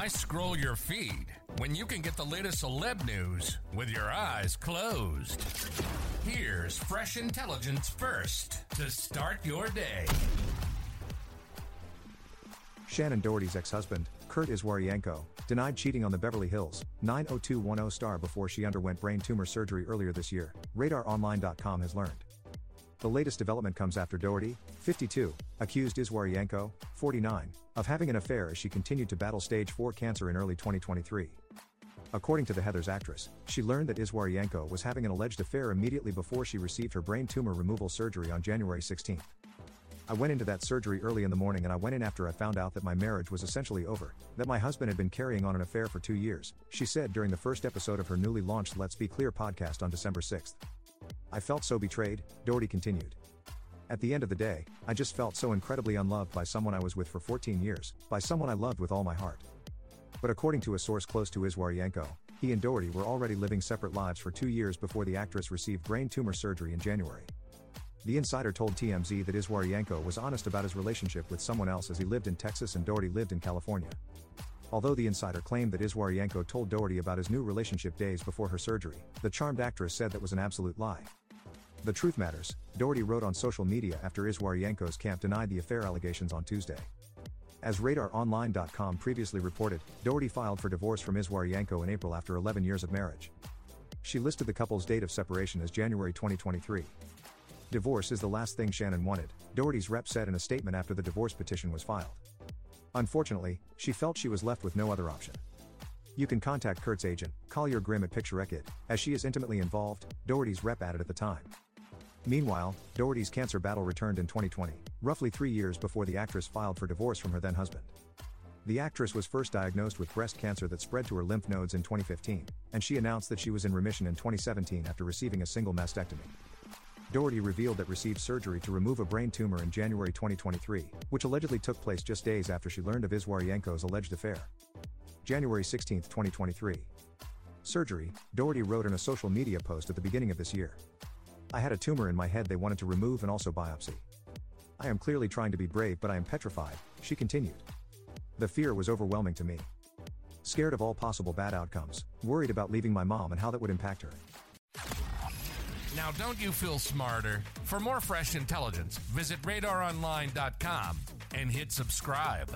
Why scroll your feed when you can get the latest celeb news with your eyes closed? Here's fresh intelligence first to start your day. Shannen Doherty's ex-husband, Kurt Iswarienko, denied cheating on the Beverly Hills 90210 star before she underwent brain tumor surgery earlier this year, RadarOnline.com has learned. The latest development comes after Doherty, 52, accused Iswarienko, 49, of having an affair as she continued to battle stage 4 cancer in early 2023. According to the Heathers actress, she learned that Iswarienko was having an alleged affair immediately before she received her brain tumor removal surgery on January 16. I went into that surgery early in the morning and I went in after I found out that my marriage was essentially over, that my husband had been carrying on an affair for two years, she said during the first episode of her newly launched Let's Be Clear podcast on December 6. I felt so betrayed, Doherty continued. At the end of the day, I just felt so incredibly unloved by someone I was with for 14 years, by someone I loved with all my heart. But according to a source close to Iswarienko, he and Doherty were already living separate lives for two years before the actress received brain tumor surgery in January. The insider told TMZ that Iswarienko was honest about his relationship with someone else as he lived in Texas and Doherty lived in California. Although the insider claimed that Iswarienko told Doherty about his new relationship days before her surgery, the charmed actress said that was an absolute lie. The truth matters, Doherty wrote on social media after Iswarienko's camp denied the affair allegations on Tuesday. As RadarOnline.com previously reported, Doherty filed for divorce from Iswarienko in April after 11 years of marriage. She listed the couple's date of separation as January 2023. Divorce is the last thing Shannen wanted, Doherty's rep said in a statement after the divorce petition was filed. Unfortunately, she felt she was left with no other option. You can contact Kurt's agent, Collier Grimm at Picture It, as she is intimately involved, Doherty's rep added at the time. Meanwhile, Doherty's cancer battle returned in 2020, roughly three years before the actress filed for divorce from her then husband. The actress was first diagnosed with breast cancer that spread to her lymph nodes in 2015, and she announced that she was in remission in 2017 after receiving a single mastectomy. Doherty revealed that received surgery to remove a brain tumor in January 2023, which allegedly took place just days after she learned of Iswarienko's alleged affair. January 16, 2023. Surgery, Doherty wrote in a social media post at the beginning of this year. I had a tumor in my head they wanted to remove and also biopsy. I am clearly trying to be brave, but I am petrified, she continued. The fear was overwhelming to me. Scared of all possible bad outcomes, worried about leaving my mom and how that would impact her. Now, don't you feel smarter? For more fresh intelligence, visit radaronline.com and hit subscribe.